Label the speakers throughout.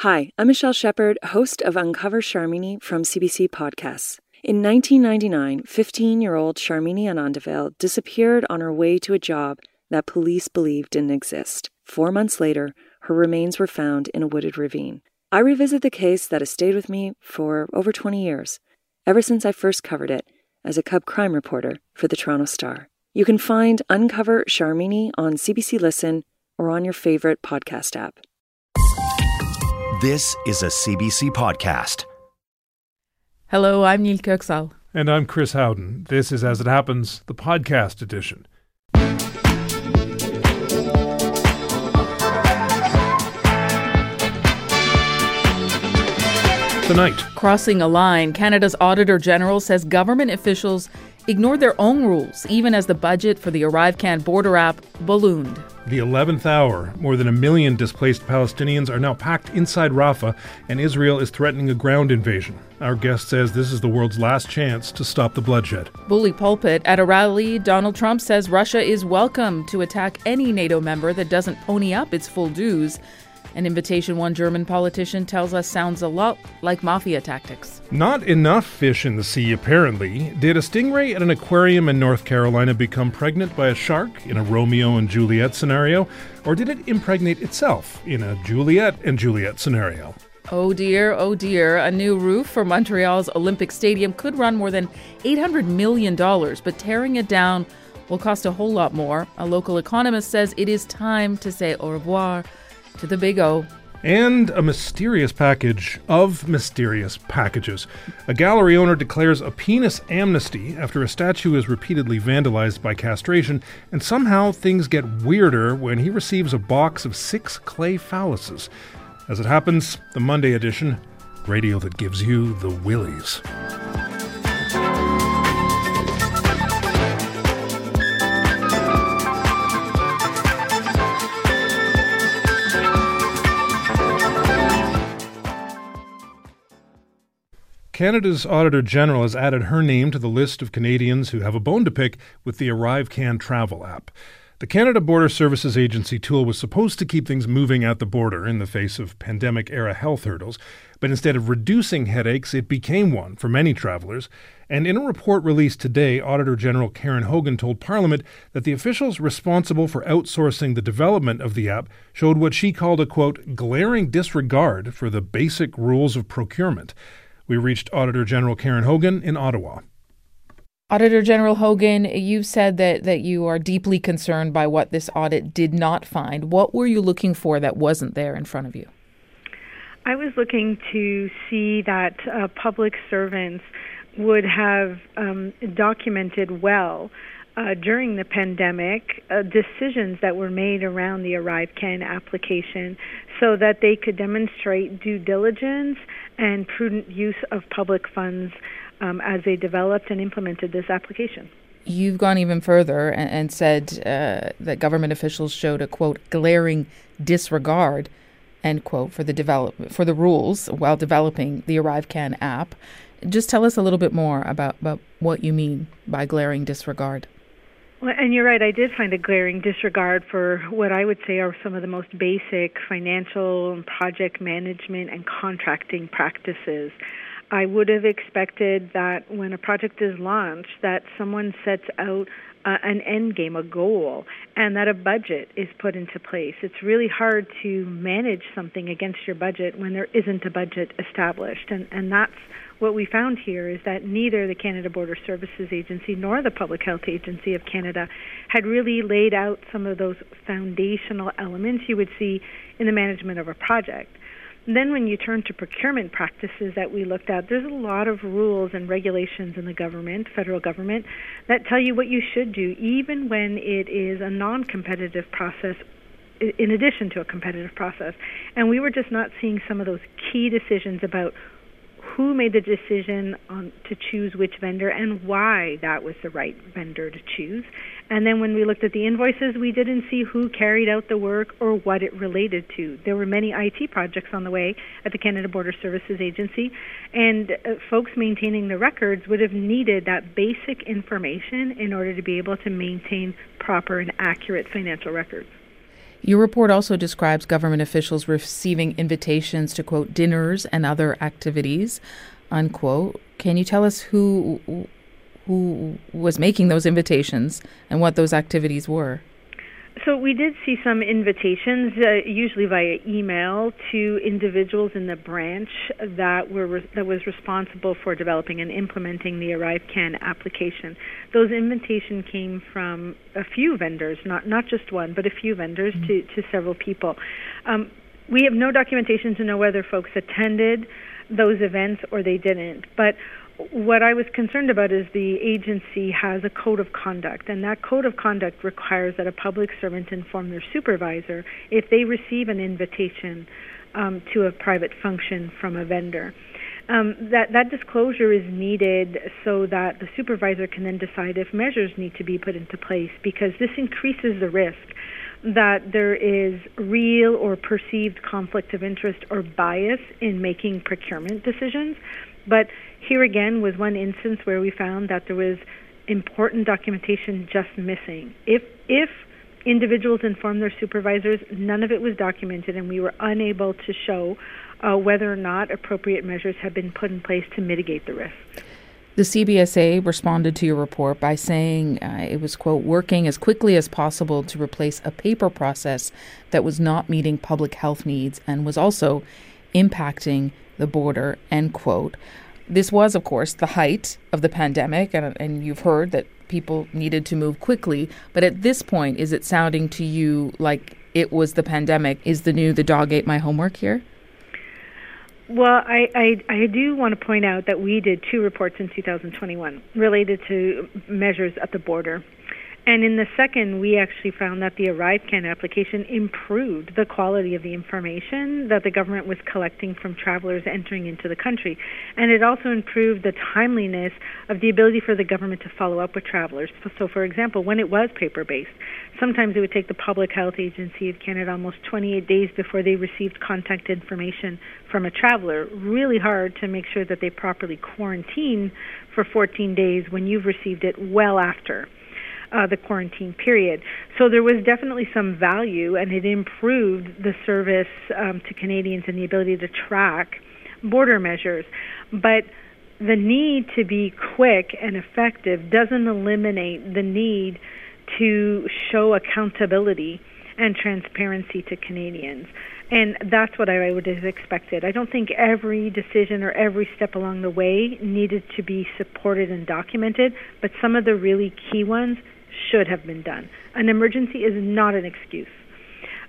Speaker 1: Hi, I'm Michelle Shepard, host of Uncover Sharmini from CBC Podcasts. In 1999, 15 year old Sharmini Anandavel disappeared on her way to a job that police believed didn't exist. Four months later, her remains were found in a wooded ravine. I revisit the case that has stayed with me for over 20 years, ever since I first covered it as a cub crime reporter for the Toronto Star. You can find Uncover Sharmini on CBC Listen or on your favorite podcast app.
Speaker 2: This is a CBC podcast.
Speaker 3: Hello, I'm Nil Köksal.
Speaker 4: And I'm Chris Howden. This is As It Happens, the podcast edition. Tonight,
Speaker 3: Crossing a line, Canada's Auditor General says government officials ignored their own rules, even as the budget for the ArriveCan border app ballooned.
Speaker 4: the 11th hour, more than a million displaced Palestinians are now packed inside Rafah, and Israel is threatening a ground invasion. Our guest says this is the world's last chance to stop the bloodshed.
Speaker 3: Bully Pulpit. At a rally, Donald Trump says Russia is welcome to attack any NATO member that doesn't pony up its full dues. An invitation one German politician tells us sounds a lot like mafia tactics.
Speaker 4: Not enough fish in the sea, apparently. Did a stingray at an aquarium in North Carolina become pregnant by a shark in a Romeo and Juliet scenario? Or did it impregnate itself in a Juliet and Juliet scenario?
Speaker 3: Oh dear, oh dear. A new roof for Montreal's Olympic Stadium could run more than $800 million, but tearing it down will cost a whole lot more. A local economist says it is time to say au revoir to the big O.
Speaker 4: And a mysterious package of mysterious packages. A gallery owner declares a penis amnesty after a statue is repeatedly vandalized by castration, and somehow things get weirder when he receives a box of six clay phalluses. As it happens, the Monday edition, radio that gives you the willies. Canada's Auditor General has added her name to the list of Canadians who have a bone to pick with the ArriveCan travel app. The Canada Border Services Agency tool was supposed to keep things moving at the border in the face of pandemic era health hurdles, but instead of reducing headaches, it became one for many travelers. And in a report released today, Auditor General Karen Hogan told Parliament that the officials responsible for outsourcing the development of the app showed what she called a quote, glaring disregard for the basic rules of procurement. We reached Auditor General Karen Hogan in Ottawa.
Speaker 3: Auditor General Hogan, you've said that, that you are deeply concerned by what this audit did not find. What were you looking for that wasn't there in front of you?
Speaker 5: I was looking to see that uh, public servants would have um, documented well uh, during the pandemic uh, decisions that were made around the ArriveCan application so that they could demonstrate due diligence and prudent use of public funds um, as they developed and implemented this application.
Speaker 3: You've gone even further and, and said uh, that government officials showed a quote glaring disregard end quote for the develop for the rules while developing the ArriveCan app. Just tell us a little bit more about, about what you mean by glaring disregard.
Speaker 5: Well, and you're right. I did find a glaring disregard for what I would say are some of the most basic financial and project management and contracting practices. I would have expected that when a project is launched, that someone sets out uh, an end game, a goal, and that a budget is put into place. It's really hard to manage something against your budget when there isn't a budget established, and and that's what we found here is that neither the Canada Border Services Agency nor the Public Health Agency of Canada had really laid out some of those foundational elements you would see in the management of a project. And then when you turn to procurement practices that we looked at, there's a lot of rules and regulations in the government, federal government, that tell you what you should do, even when it is a non competitive process in addition to a competitive process. And we were just not seeing some of those key decisions about who made the decision on to choose which vendor and why that was the right vendor to choose. And then when we looked at the invoices, we didn't see who carried out the work or what it related to. There were many IT projects on the way at the Canada Border Services Agency, and uh, folks maintaining the records would have needed that basic information in order to be able to maintain proper and accurate financial records.
Speaker 3: Your report also describes government officials receiving invitations to quote dinners and other activities, unquote. Can you tell us who who was making those invitations and what those activities were?
Speaker 5: So we did see some invitations, uh, usually via email, to individuals in the branch that were re- that was responsible for developing and implementing the ArriveCan application. Those invitations came from a few vendors, not not just one, but a few vendors mm-hmm. to to several people. Um, we have no documentation to know whether folks attended those events or they didn't, but what I was concerned about is the agency has a code of conduct, and that code of conduct requires that a public servant inform their supervisor if they receive an invitation um, to a private function from a vendor. Um, that that disclosure is needed so that the supervisor can then decide if measures need to be put into place because this increases the risk that there is real or perceived conflict of interest or bias in making procurement decisions but here again was one instance where we found that there was important documentation just missing. If if individuals informed their supervisors, none of it was documented, and we were unable to show uh, whether or not appropriate measures had been put in place to mitigate the risk.
Speaker 3: The CBSA responded to your report by saying uh, it was, quote, working as quickly as possible to replace a paper process that was not meeting public health needs and was also impacting the border, end quote. This was, of course, the height of the pandemic, and, and you've heard that people needed to move quickly. But at this point, is it sounding to you like it was the pandemic? Is the new the dog ate my homework here?
Speaker 5: Well, I, I, I do want to point out that we did two reports in 2021 related to measures at the border. And in the second, we actually found that the ArriveCan application improved the quality of the information that the government was collecting from travelers entering into the country. And it also improved the timeliness of the ability for the government to follow up with travelers. So, for example, when it was paper based, sometimes it would take the Public Health Agency of Canada almost 28 days before they received contact information from a traveler. Really hard to make sure that they properly quarantine for 14 days when you've received it well after uh, the quarantine period. So there was definitely some value, and it improved the service um, to Canadians and the ability to track border measures. But the need to be quick and effective doesn't eliminate the need to show accountability and transparency to Canadians. And that's what I would have expected. I don't think every decision or every step along the way needed to be supported and documented, but some of the really key ones should have been done. An emergency is not an excuse.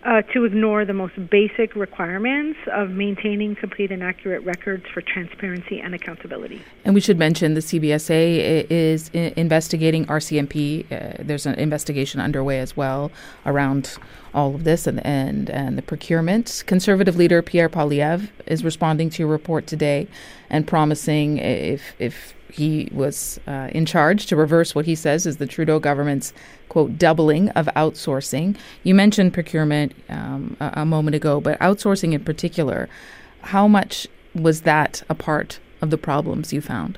Speaker 5: Uh, to ignore the most basic requirements of maintaining complete and accurate records for transparency and accountability.
Speaker 3: And we should mention the CBSA is investigating RCMP. Uh, there's an investigation underway as well around all of this and, and, and the procurement. Conservative leader Pierre Poilievre is responding to your report today and promising if, if he was uh, in charge to reverse what he says is the Trudeau government's quote doubling of outsourcing. You mentioned procurement um, a, a, moment ago, but outsourcing in particular, how much was that a part of the problems you found?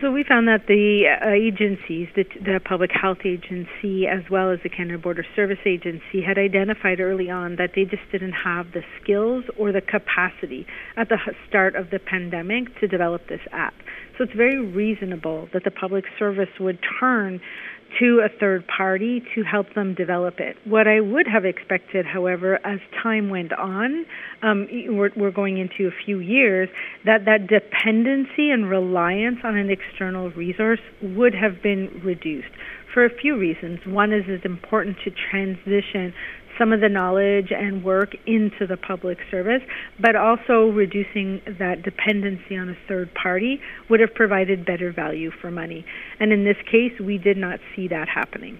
Speaker 5: So we found that the uh, agencies, the, the, Public Health Agency as well as the Canada Border Service Agency, had identified early on that they just didn't have the skills or the capacity at the start of the pandemic to develop this app. So it's very reasonable that the public service would turn to a third party to help them develop it. What I would have expected, however, as time went on, um, we're, we're going into a few years, that that dependency and reliance on an external resource would have been reduced for a few reasons. One is it's important to transition some of the knowledge and work into the public service, but also reducing that dependency on a third party would have provided better value for money. And in this case, we did not see that happening.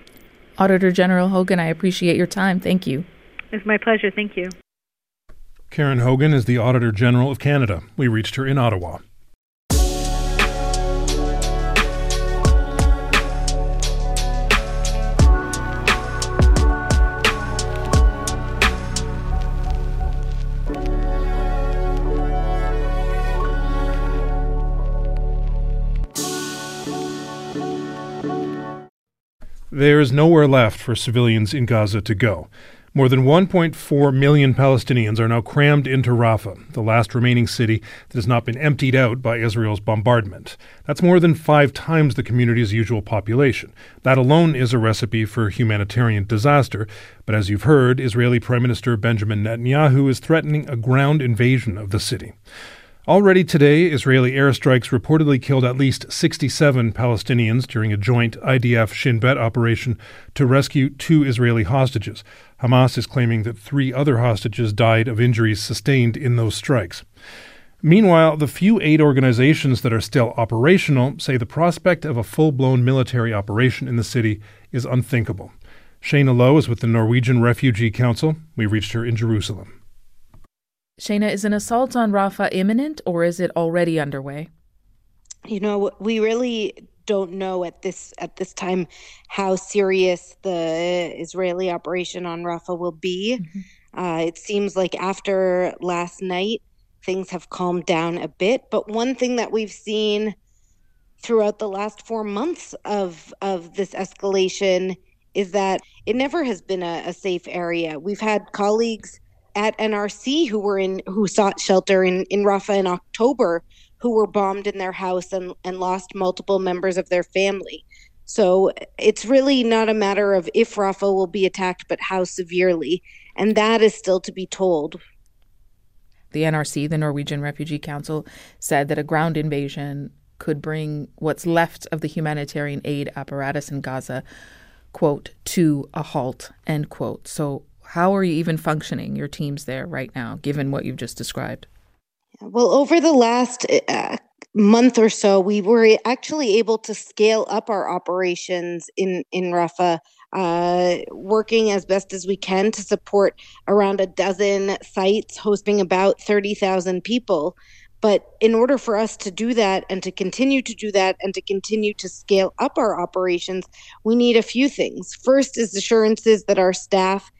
Speaker 3: Auditor General Hogan, I appreciate your time. Thank you.
Speaker 5: It's my pleasure. Thank you.
Speaker 4: Karen Hogan is the Auditor General of Canada. We reached her in Ottawa. There is nowhere left for civilians in Gaza to go. More than 1.4 million Palestinians are now crammed into Rafah, the last remaining city that has not been emptied out by Israel's bombardment. That's more than five times the community's usual population. That alone is a recipe for humanitarian disaster. But as you've heard, Israeli Prime Minister Benjamin Netanyahu is threatening a ground invasion of the city. Already today, Israeli airstrikes reportedly killed at least 67 Palestinians during a joint IDF Shin Bet operation to rescue two Israeli hostages. Hamas is claiming that three other hostages died of injuries sustained in those strikes. Meanwhile, the few aid organizations that are still operational say the prospect of a full blown military operation in the city is unthinkable. Shaina Low is with the Norwegian Refugee Council. We reached her in Jerusalem.
Speaker 3: Shaina, is an assault on Rafah imminent or is it already underway?
Speaker 6: You know, we really don't know at this at this time how serious the Israeli operation on Rafah will be. Mm-hmm. Uh, it seems like after last night, things have calmed down a bit. But one thing that we've seen throughout the last four months of of this escalation is that it never has been a, a safe area. We've had colleagues at NRC who were in who sought shelter in in Rafah in October who were bombed in their house and and lost multiple members of their family. So it's really not a matter of if Rafah will be attacked, but how severely, and that is still to be told.
Speaker 3: The NRC, the Norwegian Refugee Council, said that a ground invasion could bring what's left of the humanitarian aid apparatus in Gaza, quote, to a halt, end quote. So how are you even functioning, your teams there right now, given what you've just described?
Speaker 6: Well, over the last uh, month or so, we were actually able to scale up our operations in, in Rafah, uh, working as best as we can to support around a dozen sites hosting about 30,000 people. But in order for us to do that and to continue to do that and to continue to scale up our operations, we need a few things. First is assurances that our staff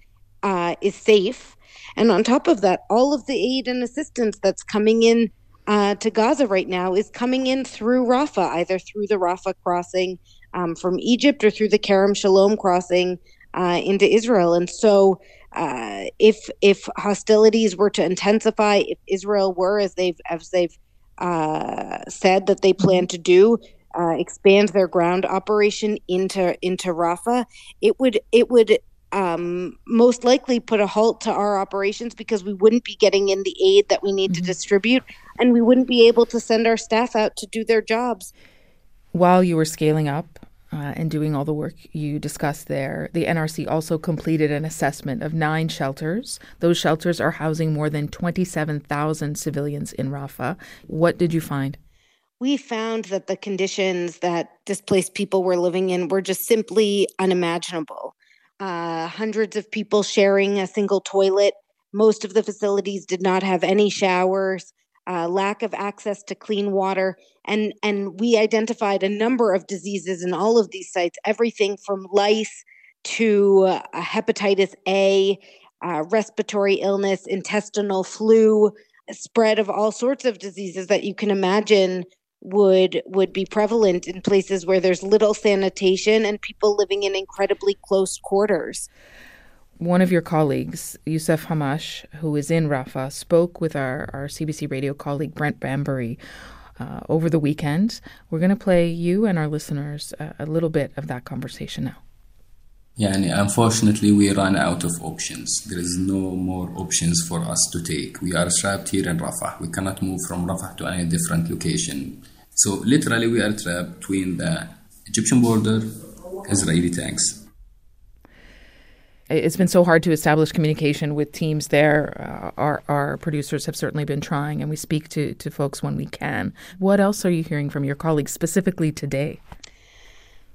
Speaker 6: uh, is safe. And on top of that, all of the aid and assistance that's coming in uh, to Gaza right now is coming in through Rafah, either through the Rafah crossing um, from Egypt or through the Kerem Shalom crossing uh, into Israel. And so, uh, if if hostilities were to intensify, if Israel were as they've as they've uh, said that they plan to do, uh, expand their ground operation into into Rafah, it would it would um, most likely put a halt to our operations because we wouldn't be getting in the aid that we need mm-hmm. to distribute and we wouldn't be able to send our staff out to do their jobs.
Speaker 3: While you were scaling up uh, and doing all the work you discussed there, the NRC also completed an assessment of nine shelters. Those shelters are housing more than 27,000 civilians in Rafah. What did you find?
Speaker 6: we found that the conditions that displaced people were living in were just simply unimaginable uh, hundreds of people sharing a single toilet. Most of the facilities did not have any showers, uh, lack of access to clean water, and and we identified a number of diseases in all of these sites. Everything from lice to uh, hepatitis A, uh, respiratory illness, intestinal flu, spread of all sorts of diseases that you can imagine would would be prevalent in places where there's little sanitation and people living in incredibly close quarters.
Speaker 3: One of your colleagues, Yousef Hammash, who is in Rafah, spoke with our, our CBC radio colleague Brent Bambury uh, over the weekend. We're going to play you and our listeners a, a little bit of that conversation now.
Speaker 7: Yeah, unfortunately, we ran out of options. There is no more options for us to take. We are trapped here in Rafah. We cannot move from Rafah to any different location. So literally, we are trapped between the Egyptian border, Israeli tanks.
Speaker 3: It's been so hard to establish communication with teams there. Uh, our our producers have certainly been trying, and we speak to to folks when we can. What else are you hearing from your colleagues specifically today?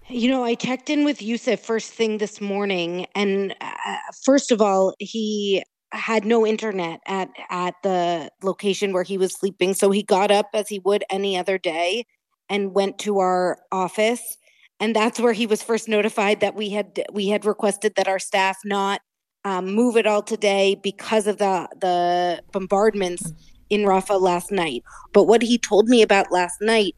Speaker 6: You know, I checked in with Yousef first thing this morning, and uh, first of all, he had no internet at at the location where he was sleeping so he got up as he would any other day and went to our office and that's where he was first notified that we had we had requested that our staff not um, move at all today because of the the bombardments mm. in Rafah last night but what he told me about last night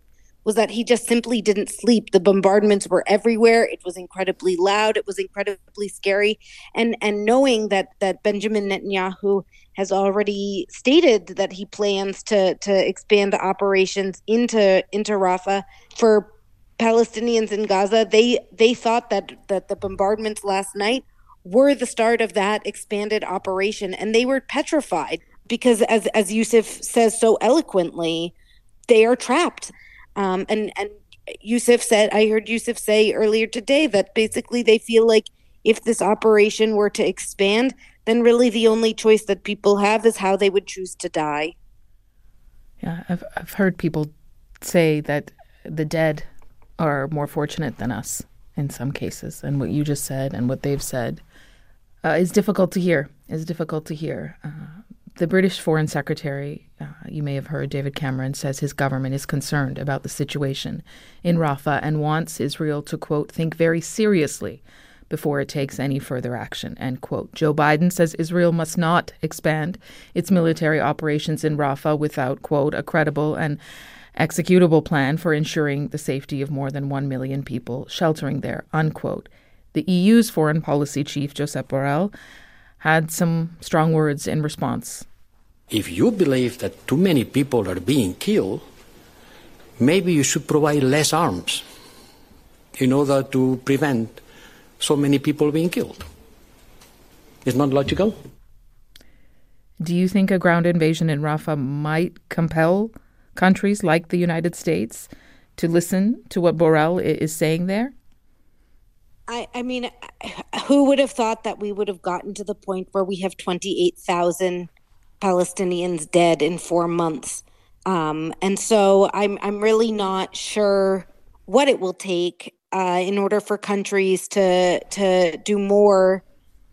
Speaker 6: was that he just simply didn't sleep. The bombardments were everywhere. It was incredibly loud. It was incredibly scary. And and knowing that that Benjamin Netanyahu has already stated that he plans to to expand the operations into into Rafah for Palestinians in Gaza, they they thought that that the bombardments last night were the start of that expanded operation and they were petrified because as as Yousef says so eloquently, they are trapped. Um, and and Yousef said, I heard Yousef say earlier today that basically they feel like if this operation were to expand, then really the only choice that people have is how they would choose to die.
Speaker 3: Yeah, I've I've heard people say that the dead are more fortunate than us in some cases, and what you just said and what they've said uh, is difficult to hear. Is difficult to hear. Uh, the British Foreign Secretary, uh, you may have heard, David Cameron, says his government is concerned about the situation in Rafah and wants Israel to, quote, think very seriously before it takes any further action, end quote. Joe Biden says Israel must not expand its military operations in Rafah without, quote, a credible and executable plan for ensuring the safety of more than 1 million people sheltering there, unquote. The EU's foreign policy chief, Josep Borrell, had some strong words in response.
Speaker 8: If you believe that too many people are being killed, maybe you should provide less arms in order to prevent so many people being killed. It's not logical.
Speaker 3: Do you think a ground invasion in Rafah might compel countries like the United States to listen to what Borrell is saying there?
Speaker 6: I, I mean, who would have thought that we would have gotten to the point where we have 28,000 Palestinians dead in four months? Um, and so I'm, I'm really not sure what it will take uh, in order for countries to, to do more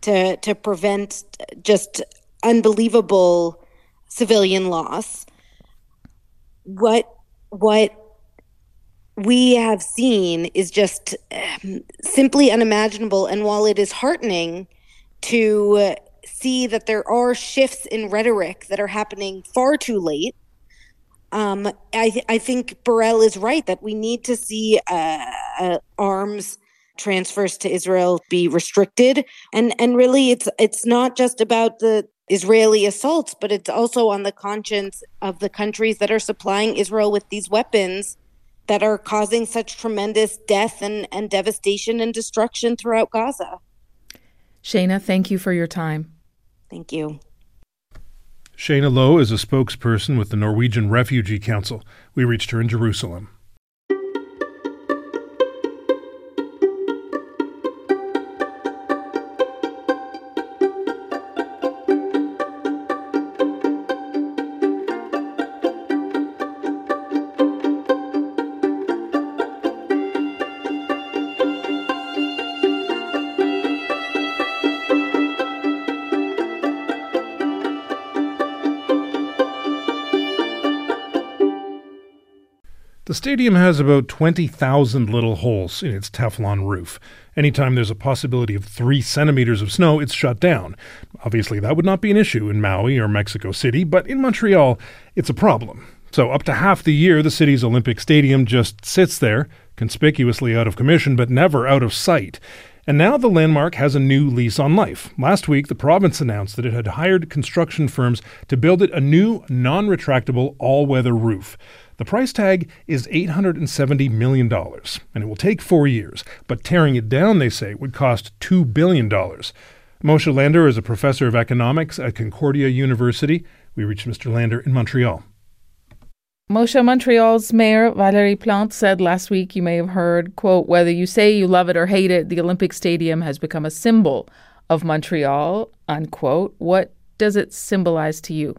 Speaker 6: to, to prevent just unbelievable civilian loss. What, what we have seen is just um, simply unimaginable. And while it is heartening to see that there are shifts in rhetoric that are happening far too late, um, I, th- I think Borrell is right that we need to see uh, uh, arms transfers to Israel be restricted, and and really it's it's not just about the Israeli assaults, but it's also on the conscience of the countries that are supplying Israel with these weapons that are causing such tremendous death and, and devastation and destruction throughout Gaza.
Speaker 3: Shaina, thank you for your time.
Speaker 6: Thank you.
Speaker 4: Shaina Low is a spokesperson with the Norwegian Refugee Council. We reached her in Jerusalem. The stadium has about 20,000 little holes in its Teflon roof. Anytime there's a possibility of three centimeters of snow, it's shut down. Obviously, that would not be an issue in Maui or Mexico City, but in Montreal, it's a problem. So, up to half the year, the city's Olympic Stadium just sits there, conspicuously out of commission, but never out of sight. And now the landmark has a new lease on life. Last week, the province announced that it had hired construction firms to build it a new, non retractable, all weather roof. The price tag is $870 million, and it will take four years, but tearing it down, they say, would cost $2 billion. Moshe Lander is a professor of economics at Concordia University. We reached Mr. Lander in Montreal.
Speaker 3: Moshe, Montreal's mayor Valérie Plante said last week, you may have heard, quote, whether you say you love it or hate it, the Olympic Stadium has become a symbol of Montreal, unquote. What does it symbolize to you?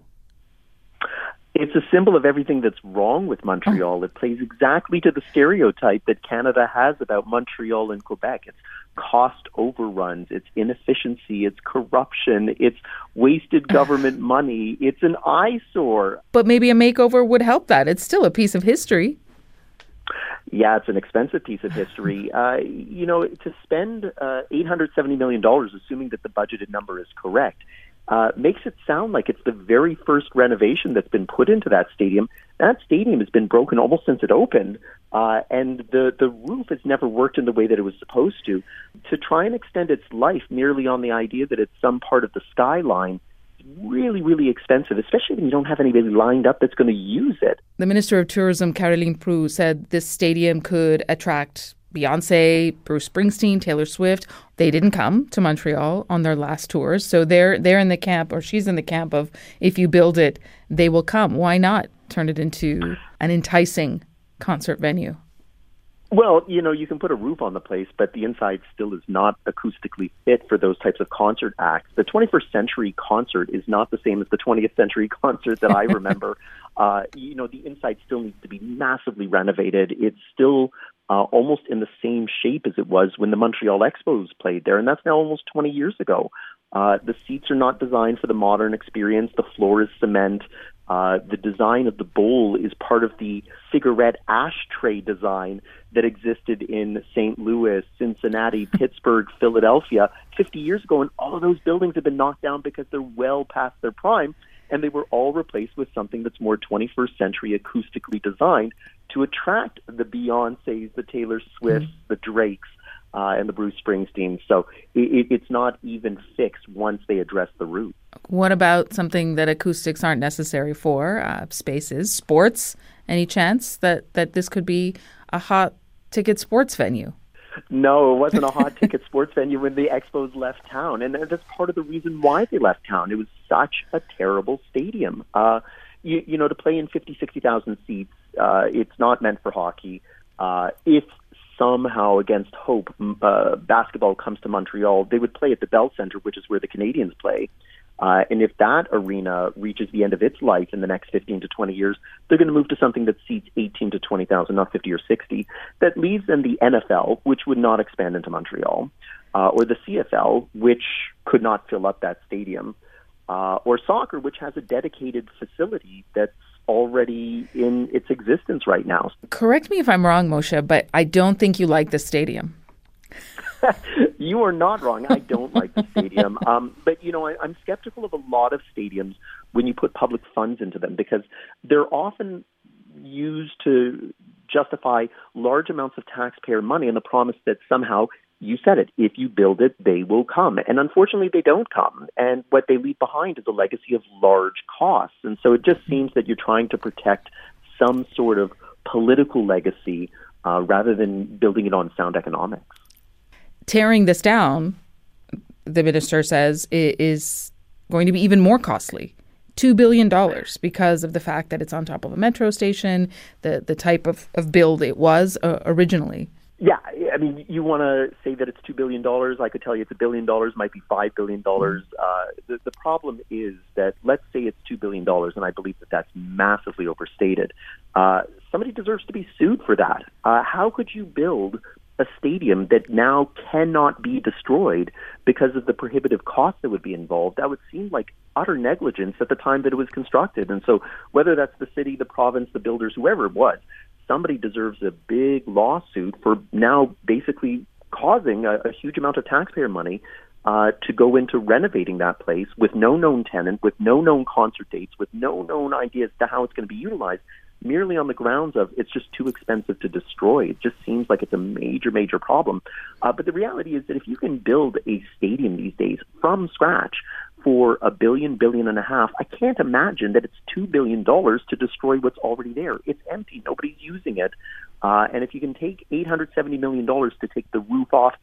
Speaker 9: It's a symbol of everything that's wrong with Montreal. It plays exactly to the stereotype that Canada has about Montreal and Quebec. It's cost overruns, it's inefficiency, it's corruption, it's wasted government money, it's an eyesore.
Speaker 3: But maybe a makeover would help that. It's still a piece of history.
Speaker 9: Yeah, it's an expensive piece of history. Uh, you know, to spend uh, $870 million, assuming that the budgeted number is correct, uh, makes it sound like it's the very first renovation that's been put into that stadium that stadium has been broken almost since it opened, uh, and the the roof has never worked in the way that it was supposed to. To try and extend its life merely on the idea that it's some part of the skyline really, really expensive, especially when you don't have anybody lined up that's going to use it.
Speaker 3: The Minister of Tourism, Caroline Proulx, said this stadium could attract Beyonce, Bruce Springsteen, Taylor Swift. They didn't come to Montreal on their last tours, so they're they're in the camp, or she's in the camp of if you build it, they will come. Why not turn it into an enticing concert venue?
Speaker 9: Well, you know, you can put a roof on the place, but the inside still is not acoustically fit for those types of concert acts. The 21st century concert is not the same as the 20th century concert that I remember. uh, you know, the inside still needs to be massively renovated. It's still uh, almost in the same shape as it was when the Montreal Expos played there, and that's now almost 20 years ago. Uh, the seats are not designed for the modern experience. The floor is cement. Uh, the design of the bowl is part of the cigarette ashtray design that existed in St. Louis, Cincinnati, Pittsburgh, Philadelphia 50 years ago. And all of those buildings have been knocked down because they're well past their prime. And they were all replaced with something that's more 21st century acoustically designed to attract the Beyoncés, the Taylor Swifts, mm-hmm. the Drakes, uh, and the Bruce Springsteen. So it, it's not even fixed once they address the root.
Speaker 3: What about something that acoustics aren't necessary for? Uh, spaces, sports. Any chance that, that this could be a hot ticket sports venue?
Speaker 9: No, it wasn't a hot ticket sports venue when the Expos left town, and that's part of the reason why they left town. It was such a terrible stadium. Uh, you, you know, to play in 50, 60,000 seats, uh, it's not meant for hockey. Uh, if somehow, against hope, uh, basketball comes to Montreal, they would play at the Bell Center, which is where the Canadiens play. Uh, and if that arena reaches the end of its life in the next 15 to 20 years, they're going to move to something that seats 18 to 20,000, not 50 or 60. That leaves them the NFL, which would not expand into Montreal, uh, or the CFL, which could not fill up that stadium, uh, or soccer, which has a dedicated facility that's already in its existence right now.
Speaker 3: Correct me if I'm wrong, Moshe, but I don't think you like the stadium.
Speaker 9: you are not wrong. I don't like the stadium. Um, but, you know, I, I'm skeptical of a lot of stadiums when you put public funds into them because they're often used to justify large amounts of taxpayer money and the promise that somehow you said it. If you build it, they will come. And unfortunately, they don't come. And what they leave behind is a legacy of large costs. And so it just seems that you're trying to protect some sort of political legacy uh, rather than building it on sound economics.
Speaker 3: Tearing this down, the minister says, is going to be even more costly. $2 billion because of the fact that it's on top of a metro station, the, the type of, of build it was uh, originally.
Speaker 9: Yeah, I mean, you want to say that it's two billion dollars. I could tell you it's a billion dollars, might be five billion dollars. Uh, the, the problem is that let's say it's two billion dollars, and I believe that that's massively overstated. Uh, somebody deserves to be sued for that. Uh, how could you build a stadium that now cannot be destroyed because of the prohibitive costs that would be involved? That would seem like utter negligence at the time that it was constructed. And so, whether that's the city, the province, the builders, whoever it was, somebody deserves a big lawsuit for now basically causing a, a huge amount of taxpayer money uh, to go into renovating that place with no known tenant, with no known concert dates, with no known ideas to how it's going to be utilized, merely on the grounds of it's just too expensive to destroy. It just seems like it's a major, major problem. Uh, but the reality is that if you can build a stadium these days from scratch for a billion, billion and a half, I can't imagine that it's two billion dollars to destroy what's already there. It's empty. Nobody's using it. Uh, and if you can take eight hundred seventy million dollars to take the roof off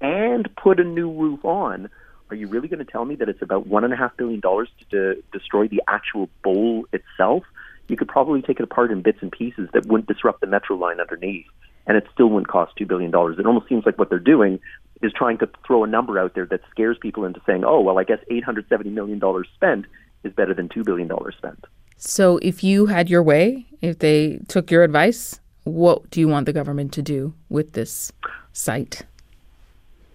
Speaker 9: and put a new roof on, are you really going to tell me that it's about one and a half billion dollars to, to destroy the actual bowl itself? You could probably take it apart in bits and pieces that wouldn't disrupt the metro line underneath, and it still wouldn't cost two billion dollars. It almost seems like what they're doing is trying to throw a number out there that scares people into saying, "Oh, well, I guess eight hundred seventy million dollars spent is better than two billion dollars spent."
Speaker 3: So, if you had your way, if they took your advice, what do you want the government to do with this site?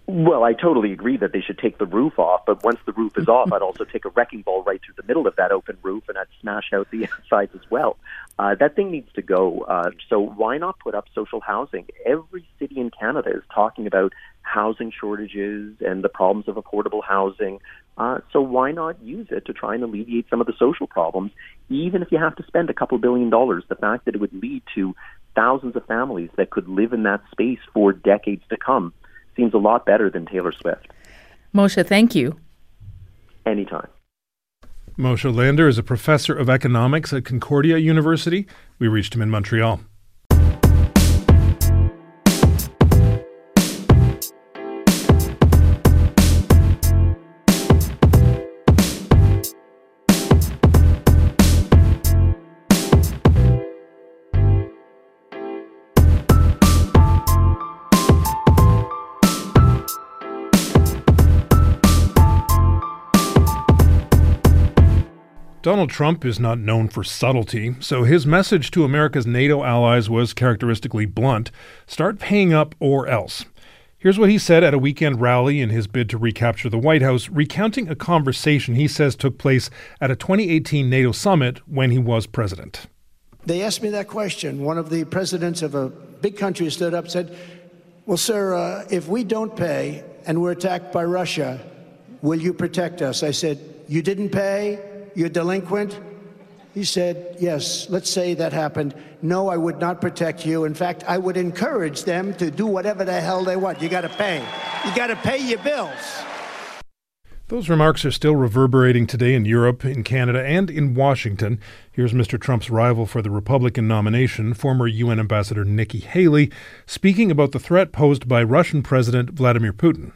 Speaker 9: Well, I totally agree that they should take the roof off, but once the roof is off, I'd also take a wrecking ball right through the middle of that open roof and I'd smash out the sides as well. Uh, that thing needs to go. Uh, so why not put up social housing? Every city in Canada is talking about housing shortages and the problems of affordable housing. Uh, so why not use it to try and alleviate some of the social problems even if you have to spend a couple billion dollars, the fact that it would lead to thousands of families that could live in that space for decades to come seems a lot better than Taylor Swift.
Speaker 3: Moshe, thank you.
Speaker 9: Anytime.
Speaker 4: Moshe Lander is a professor of economics at Concordia University. We reached him in Montreal. Donald Trump is not known for subtlety, so his message to America's NATO allies was characteristically blunt start paying up or else. Here's what he said at a weekend rally in his bid to recapture the White House, recounting a conversation he says took place at a 2018 NATO summit when he was president.
Speaker 10: They asked me that question. One of the presidents of a big country stood up and said, Well, sir, uh, if we don't pay and we're attacked by Russia, will you protect us? I said, You didn't pay? You're delinquent? He said, Yes, let's say that happened. No, I would not protect you. In fact, I would encourage them to do whatever the hell they want. You got to pay. You got to pay your bills.
Speaker 4: Those remarks are still reverberating today in Europe, in Canada, and in Washington. Here's Mr. Trump's rival for the Republican nomination, former UN Ambassador Nikki Haley, speaking about the threat posed by Russian President Vladimir Putin.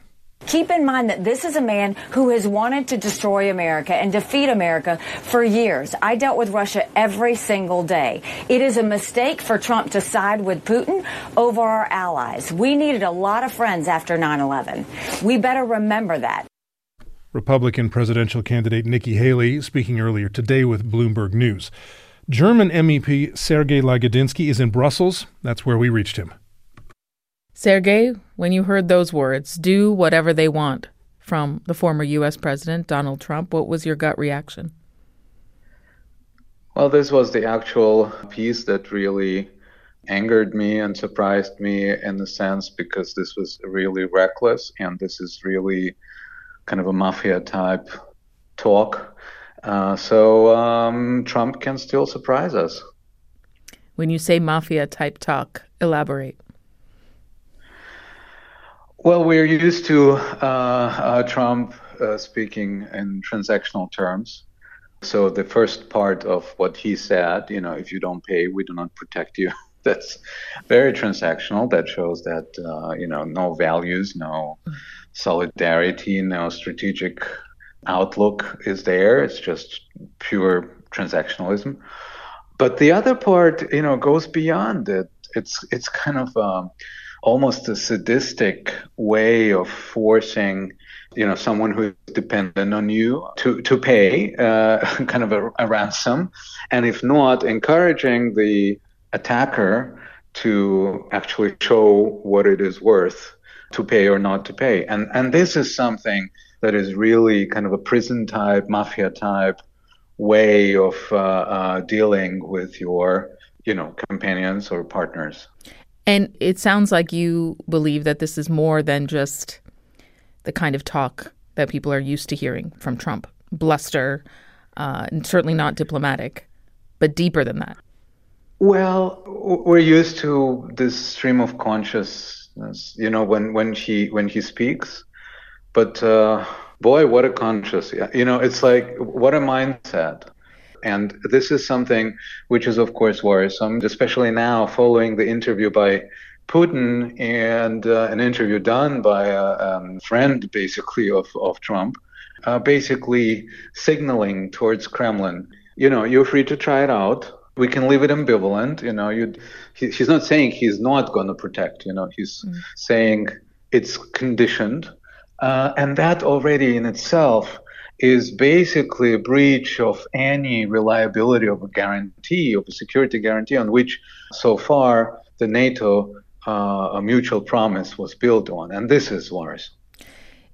Speaker 11: Keep in mind that this is a man who has wanted to destroy America and defeat America for years. I dealt with Russia every single day. It is a mistake for Trump to side with Putin over our allies. We needed a lot of friends after 9 11. We better remember that.
Speaker 4: Republican presidential candidate Nikki Haley speaking earlier today with Bloomberg News. German MEP Sergey Lagodinsky is in Brussels. That's where we reached him.
Speaker 3: Sergey, when you heard those words, do whatever they want from the former U.S. President Donald Trump, what was your gut reaction?
Speaker 12: Well, this was the actual piece that really angered me and surprised me in the sense because this was really reckless and this is really kind of a mafia type talk. Uh, so um, Trump can still surprise us.
Speaker 3: When you say mafia type talk, elaborate.
Speaker 12: Well, we're used to uh, uh, Trump uh, speaking in transactional terms. So the first part of what he said, you know, if you don't pay, we do not protect you. That's very transactional. That shows that uh, you know no values, no solidarity, no strategic outlook is there. It's just pure transactionalism. But the other part, you know, goes beyond it. It's it's kind of um, almost a sadistic way of forcing you know someone who is dependent on you to to pay uh, kind of a, a, ransom. And if not encouraging the attacker to actually show what it is worth to pay or not to pay. And and this is something that is really kind of a prison type mafia type way of uh, uh, dealing with your you know companions or partners
Speaker 3: and it sounds like you believe that this is more than just the kind of talk that people are used to hearing from Trump bluster, uh, and certainly not diplomatic, but deeper than that.
Speaker 12: Well, we're used to this stream of consciousness, you know, when, when he when he speaks. But uh, boy, what a conscious! You know, it's like what a mindset. And this is something which is, of course, worrisome, especially now following the interview by Putin and uh, an interview done by a um, friend, basically, of, of Trump, uh, basically signaling towards Kremlin, you know, you're free to try it out. We can leave it ambivalent. You know, you he, he's not saying he's not going to protect. You know, he's mm. saying it's conditioned, uh, and that already in itself is basically a breach of any reliability of a guarantee, of a security guarantee on which so far the NATO uh, mutual promise was built on. And this is worse.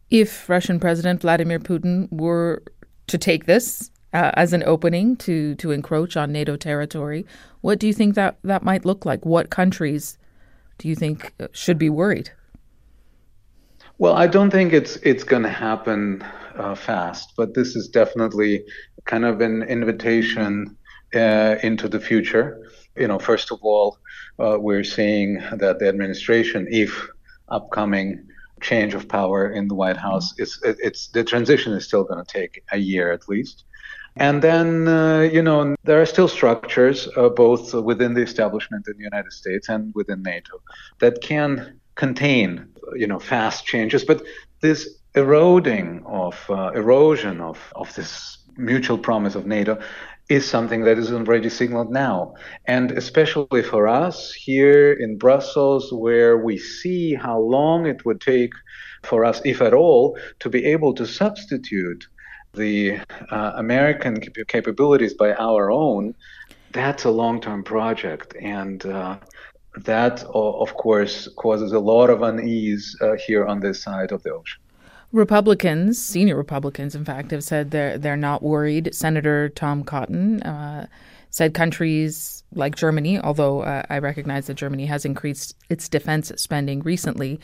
Speaker 3: If Russian President Vladimir Putin were to take this uh, as an opening to, to encroach on NATO territory, what do you think that, that might look like? What countries do you think uh, should be worried?
Speaker 12: Well, I don't think it's it's going to happen uh, fast, but this is definitely kind of an invitation uh, into the future. You know, first of all, uh, we're seeing that the administration, if upcoming change of power in the White House, it's, it's the transition is still going to take a year at least. And then, uh, you know, there are still structures, uh, both within the establishment in the United States and within NATO, that can contain, you know, fast changes. But this eroding of uh, erosion of, of this mutual promise of NATO is something that is already signaled now. And especially for us here in Brussels, where we see how long it would take for us, if at all, to be able to substitute the uh, American capabilities by our own, that's a long term project. And uh, that, of course, causes a lot of unease uh, here on this side of the ocean.
Speaker 3: Republicans, senior Republicans, in fact, have said they're they're not worried. Senator Tom Cotton uh, said countries like Germany, although uh, I recognize that Germany has increased its defense spending recently.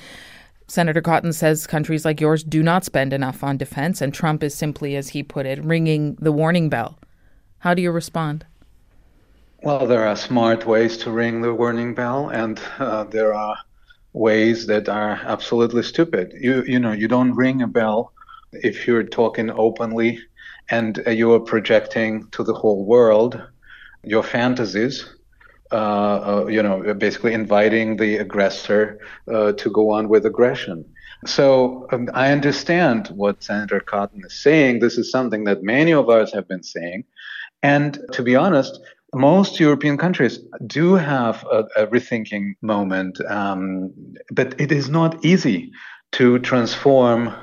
Speaker 3: Senator Cotton says countries like yours do not spend enough on defense, and Trump is simply, as he put it, ringing the warning bell. How do you respond?
Speaker 12: Well, there are smart ways to ring the warning bell, and uh, there are ways that are absolutely stupid. You you know you don't ring a bell if you're talking openly and uh, you are projecting to the whole world your fantasies. Uh, uh, you know, basically inviting the aggressor uh, to go on with aggression. So um, I understand what Senator Cotton is saying. This is something that many of us have been saying. And to be honest, most European countries do have a, a rethinking moment, um, but it is not easy to transform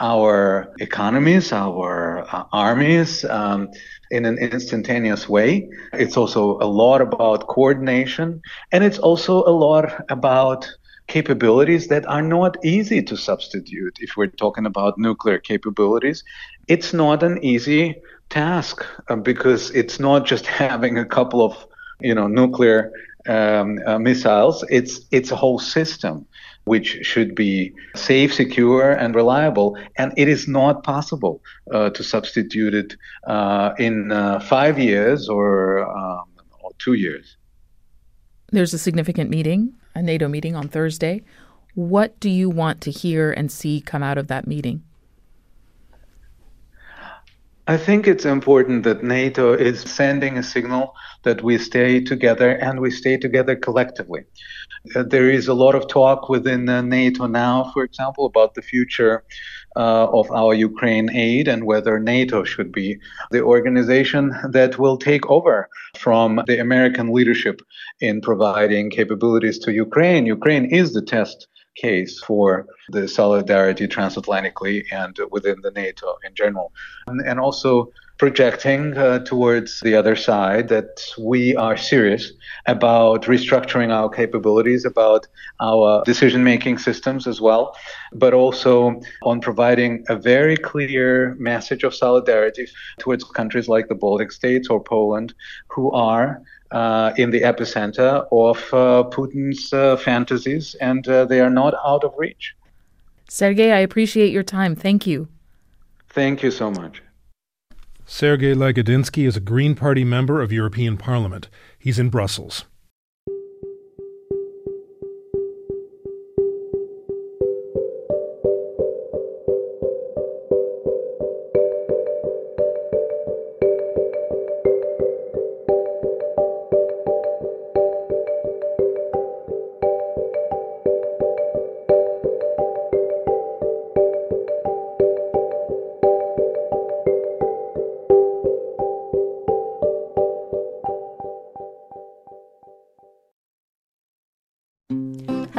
Speaker 12: our economies, our uh, armies um, in an instantaneous way. It's also a lot about coordination, and it's also a lot about capabilities that are not easy to substitute. If we're talking about nuclear capabilities, it's not an easy task uh, because it's not just having a couple of you know nuclear um, uh, missiles. It's it's a whole system which should be safe, secure, and reliable. And it is not possible uh, to substitute it uh, in uh, five years or, um, or two years.
Speaker 3: There's a significant meeting, a NATO meeting on Thursday. What do you want to hear and see come out of that meeting?
Speaker 12: I think it's important that NATO is sending a signal that we stay together and we stay together collectively. Uh, there is a lot of talk within uh, NATO now, for example, about the future uh, of our Ukraine aid and whether NATO should be the organization that will take over from the American leadership in providing capabilities to Ukraine. Ukraine is the test case for the solidarity transatlantically and within the NATO in general. And, and also projecting uh, towards the other side that we are serious about restructuring our capabilities, about our decision making systems as well, but also on providing a very clear message of solidarity towards countries like the Baltic states or Poland who are uh, in the epicenter of uh, Putin's uh, fantasies, and uh, they are not out of reach.
Speaker 3: Sergey, I appreciate your time. Thank you.
Speaker 12: Thank you so much.
Speaker 4: Sergey Lagodinsky is a Green Party member of European Parliament. He's in Brussels.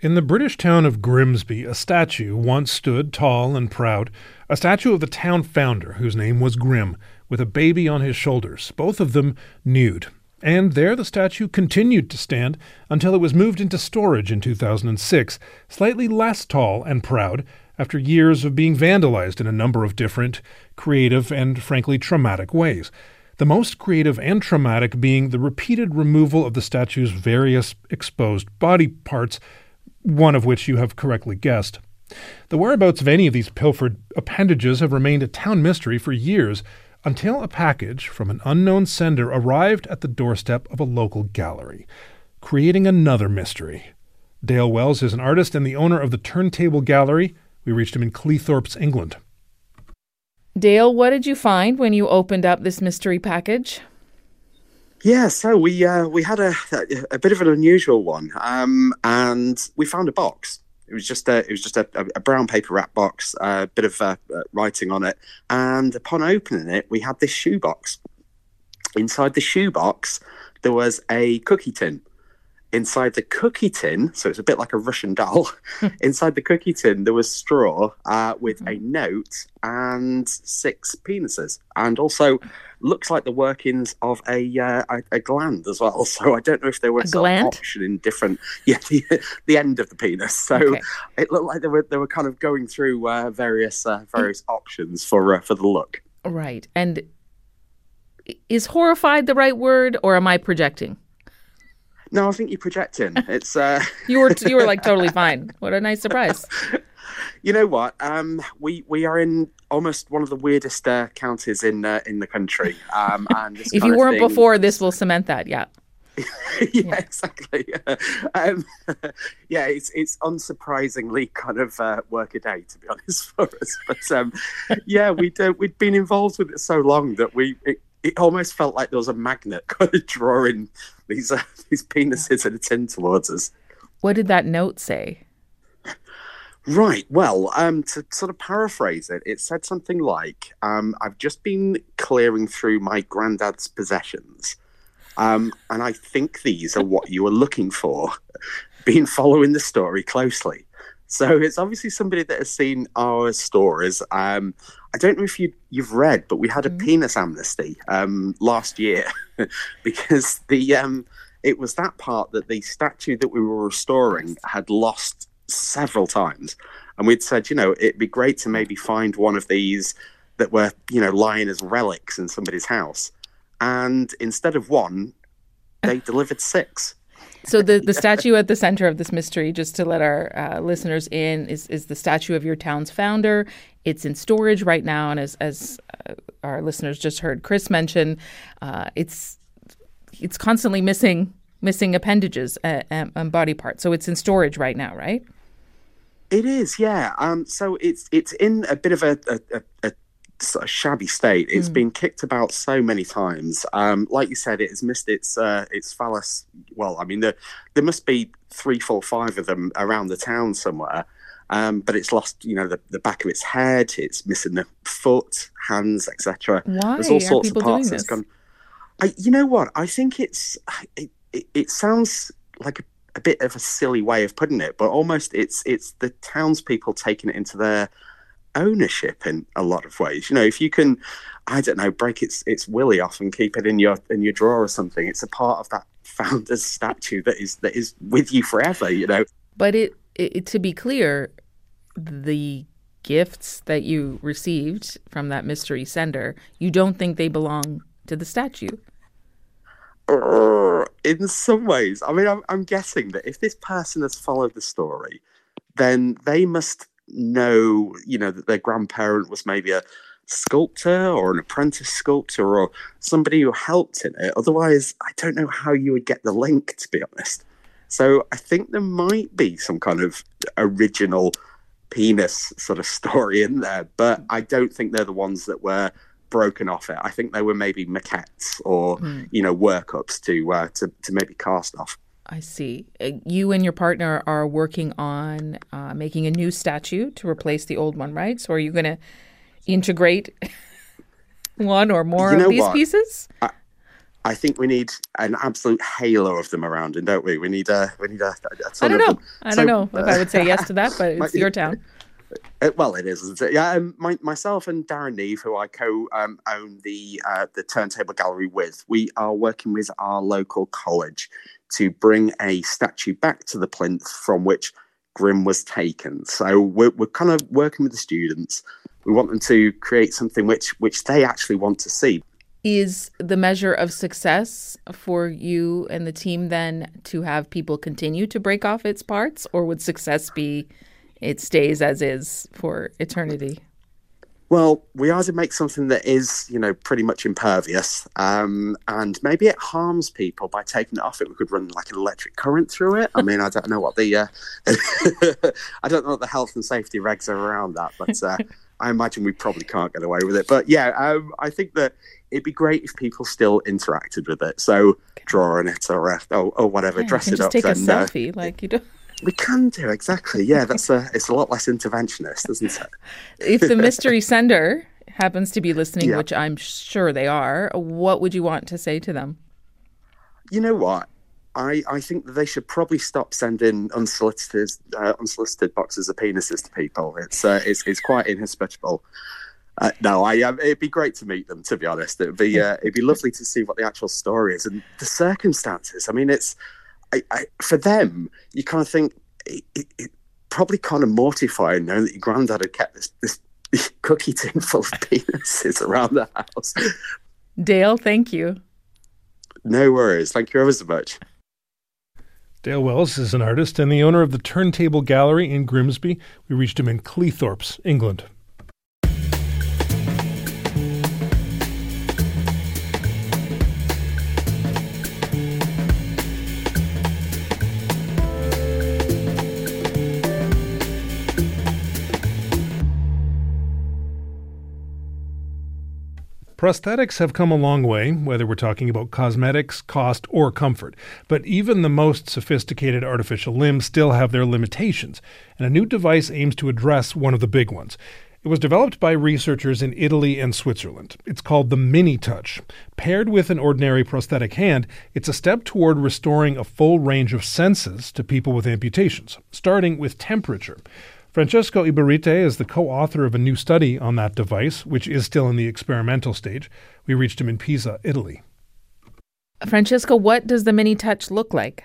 Speaker 4: In the British town of Grimsby, a statue once stood tall and proud, a statue of the town founder, whose name was Grim, with a baby on his shoulders, both of them nude. And there the statue continued to stand until it was moved into storage in 2006, slightly less tall and proud, after years of being vandalized in a number of different, creative, and frankly traumatic ways. The most creative and traumatic being the repeated removal of the statue's various exposed body parts one of which you have correctly guessed. The whereabouts of any of these pilfered appendages have remained a town mystery for years until a package from an unknown sender arrived at the doorstep of a local gallery, creating another mystery. Dale Wells is an artist and the owner of the Turntable Gallery. We reached him in Cleethorpes, England.
Speaker 3: Dale, what did you find when you opened up this mystery package?
Speaker 13: Yeah, so we uh, we had a a bit of an unusual one, um, and we found a box. It was just a it was just a, a brown paper wrap box, a bit of uh, uh, writing on it, and upon opening it, we had this shoebox. Inside the shoebox, there was a cookie tin. Inside the cookie tin, so it's a bit like a Russian doll. inside the cookie tin, there was straw uh, with a note and six penises, and also looks like the workings of a uh, a, a, gland as well. So I don't know if there was
Speaker 3: an
Speaker 13: option in different, yeah, the, the end of the penis. So okay. it looked like they were they were kind of going through uh, various uh, various options for uh, for the look.
Speaker 3: Right, and is horrified the right word, or am I projecting?
Speaker 13: No, I think you're projecting. It's uh...
Speaker 3: you were you were like totally fine. What a nice surprise.
Speaker 13: You know what? Um, we we are in almost one of the weirdest uh, counties in uh, in the country. Um, and
Speaker 3: if you weren't thing... before, this will cement that. Yeah.
Speaker 13: yeah, yeah, exactly. Um, yeah, it's it's unsurprisingly kind of uh, work a day to be honest for us. But um, yeah, we'd uh, we'd been involved with it so long that we it, it almost felt like there was a magnet kind of drawing these uh, these penises in a tin towards us.
Speaker 3: What did that note say?
Speaker 13: Right. Well, um, to sort of paraphrase it, it said something like, um, "I've just been clearing through my granddad's possessions, um, and I think these are what you were looking for." been following the story closely, so it's obviously somebody that has seen our stories. Um, I don't know if you you've read, but we had a mm-hmm. penis amnesty um, last year because the um, it was that part that the statue that we were restoring had lost several times, and we'd said, you know, it'd be great to maybe find one of these that were, you know, lying as relics in somebody's house. And instead of one, they delivered six.
Speaker 3: So the, the statue at the center of this mystery, just to let our uh, listeners in, is is the statue of your town's founder. It's in storage right now, and as as uh, our listeners just heard Chris mention, uh, it's it's constantly missing missing appendages uh, and, and body parts. So it's in storage right now, right?
Speaker 13: It is, yeah. Um, so it's it's in a bit of a, a, a, sort of shabby state. It's mm. been kicked about so many times. Um, like you said, it has missed its uh, its phallus. Well, I mean, there there must be three, four, five of them around the town somewhere. Um, but it's lost, you know, the, the back of its head. It's missing the foot, hands, etc.
Speaker 3: Why There's all sorts of parts that's gone.
Speaker 13: I, you know what? I think it's it, it, it sounds like a a bit of a silly way of putting it, but almost it's it's the townspeople taking it into their ownership in a lot of ways. You know, if you can, I don't know, break its its willy off and keep it in your in your drawer or something, it's a part of that founder's statue that is that is with you forever. You know.
Speaker 3: But it, it to be clear, the gifts that you received from that mystery sender, you don't think they belong to the statue
Speaker 13: in some ways. I mean, I'm, I'm guessing that if this person has followed the story, then they must know, you know, that their grandparent was maybe a sculptor or an apprentice sculptor or somebody who helped in it. Otherwise, I don't know how you would get the link, to be honest. So I think there might be some kind of original penis sort of story in there, but I don't think they're the ones that were broken off it. I think they were maybe maquettes or mm. you know workups to uh, to to maybe cast off.
Speaker 3: I see. Uh, you and your partner are working on uh, making a new statue to replace the old one, right? So are you going to integrate one or more
Speaker 13: you
Speaker 3: of these
Speaker 13: what?
Speaker 3: pieces?
Speaker 13: I, I think we need an absolute halo of them around, and don't we? We need a we need a. a
Speaker 3: I don't know. I don't know if I would say yes to that, but it's my, your town.
Speaker 13: It, well, it is, isn't it? Yeah, um, my, myself and Darren Neve, who I co um, own the uh, the Turntable Gallery with, we are working with our local college to bring a statue back to the plinth from which Grim was taken. So we're, we're kind of working with the students. We want them to create something which which they actually want to see.
Speaker 3: Is the measure of success for you and the team then to have people continue to break off its parts, or would success be it stays as is for eternity?
Speaker 13: Well, we either make something that is, you know, pretty much impervious, um, and maybe it harms people by taking it off it. We could run like an electric current through it. I mean, I don't know what the, uh, I don't know what the health and safety regs are around that, but uh, I imagine we probably can't get away with it. But yeah, um, I think that it'd be great if people still interacted with it. So drawing it or, uh, or, or whatever,
Speaker 3: yeah,
Speaker 13: dress it
Speaker 3: just
Speaker 13: up.
Speaker 3: Take a
Speaker 13: uh,
Speaker 3: selfie, like you do.
Speaker 13: We can do exactly. Yeah, that's a. It's a lot less interventionist, isn't it?
Speaker 3: if the mystery sender happens to be listening,
Speaker 13: Yeah.
Speaker 3: which I'm sure they are, what would you want to say to them?
Speaker 13: You know what? I, I think that they should probably stop sending unsolicited uh, unsolicited boxes of penises to people. It's uh, it's, it's quite inhospitable. Uh, no, I um, it'd be great to meet them. To be honest, it'd be uh, it'd be lovely to see what the actual story is and the circumstances. I mean, it's I, I, for them. You kind of think it, it, it probably kind of mortifying knowing that your granddad had kept this this cookie tin full of penises around the house.
Speaker 3: Dale, thank you.
Speaker 13: No worries. Thank you ever so much.
Speaker 4: Dale Wells is an artist and the owner of the Turntable Gallery in Grimsby. We reached him in Cleethorpes, England. Prosthetics have come a long way, whether we're talking about cosmetics, cost, or comfort. But even the most sophisticated artificial limbs still have their limitations, and a new device aims to address one of the big ones. It was developed by researchers in Italy and Switzerland. It's called the Mini Touch. Paired with an ordinary prosthetic hand, it's a step toward restoring a full range of senses to people with amputations, starting with temperature. Francesco Iberite is the co author of a new study on that device, which is still in the experimental stage. We reached him in Pisa, Italy.
Speaker 3: Francesco, what does the mini touch look like?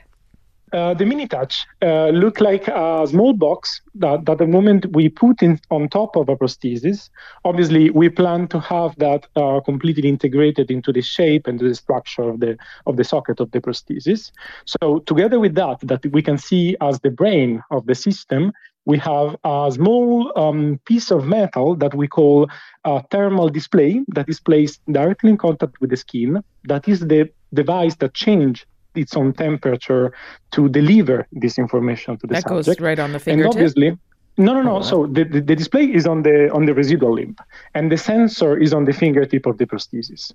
Speaker 14: Uh, the mini touch uh, look like a small box that, that the moment we put in on top of a prosthesis obviously we plan to have that uh, completely integrated into the shape and the structure of the of the socket of the prosthesis so together with that that we can see as the brain of the system we have a small um, piece of metal that we call a thermal display that is placed directly in contact with the skin that is the device that changes its own temperature to deliver this information to the
Speaker 3: That goes right on the
Speaker 14: And obviously, no, no, no.
Speaker 3: Oh,
Speaker 14: So the, the, the display is on the on the residual limb, and the sensor is on the fingertip of the prosthesis.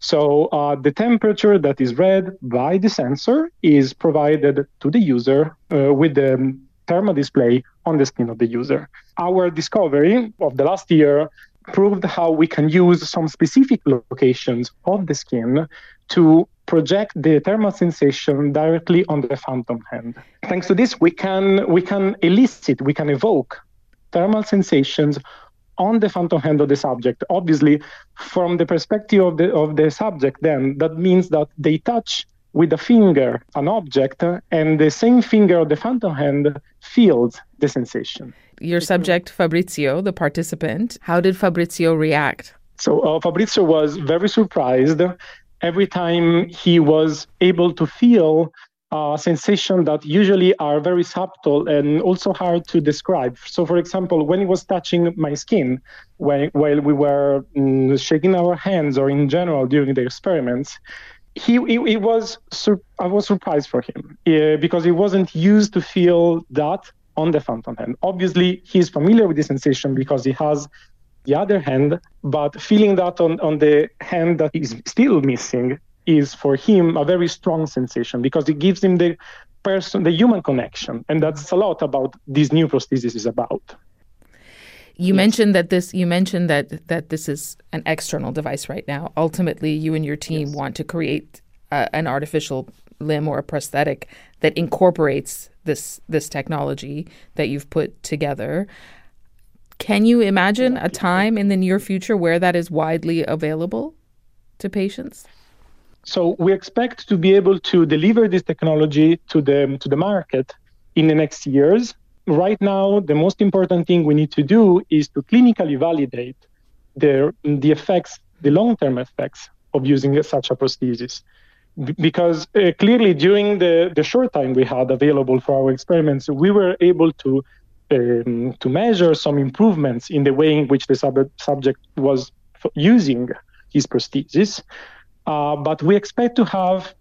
Speaker 14: So uh, the temperature that is read by the sensor is provided to the user uh, with the thermal display on the skin of the user. Our discovery of the last year proved how we can use some specific locations of the skin to project the thermal sensation directly on the phantom hand. Thanks to this, we can we can elicit, we can evoke thermal sensations on the phantom hand of the subject. Obviously, from the perspective of the of the subject, then that means that they touch with a finger an object, and the same finger of the phantom hand feels the sensation.
Speaker 3: Your subject, Fabrizio, the participant, how did Fabrizio react?
Speaker 14: So uh, Fabrizio was very surprised every time he was able to feel a sensation that usually are very subtle and also hard to describe. So, for example, when he was touching my skin, when, while we were mm, shaking our hands or in general during the experiments, he, he, he was sur- I was surprised for him uh, because he wasn't used to feel that on the phantom hand. Obviously, he's familiar with the sensation because he has the other hand, but feeling that on, on the hand that is still missing is for him a very strong sensation because it gives him the person, the human connection. And that's a lot about this new prosthesis is about.
Speaker 3: You yes. mentioned that this. You mentioned that that this is an external device right now. Ultimately, you and your team yes. want to create uh, an artificial limb or a prosthetic that incorporates this this technology that you've put together. Can you imagine a time in the near future where that is widely available to patients?
Speaker 14: So we expect to be able to deliver this technology to the to the market in the next years right now, the most important thing we need to do is to clinically validate the, the effects, the long term effects of using such a prosthesis. Because uh, clearly, during the, the short time we had available for our experiments, we were able to um, to measure some improvements in the way in which the sub- subject was f- using his prosthesis. Uh, but we expect to have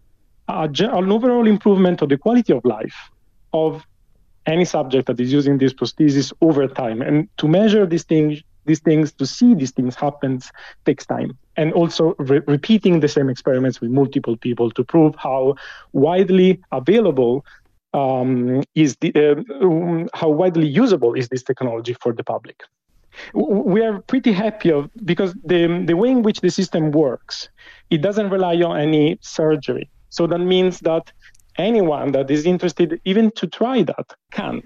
Speaker 14: a, an overall improvement of the quality of life of any subject that is using this prosthesis over time. And to measure these things, these things, to see these things happen, takes time. And also re- repeating the same experiments with multiple people to prove how widely available um, is the uh, how widely usable is this technology for the public. We are pretty happy of because the the way in which the system works, it doesn't rely on any surgery. So that means that anyone that is interested even to try that can.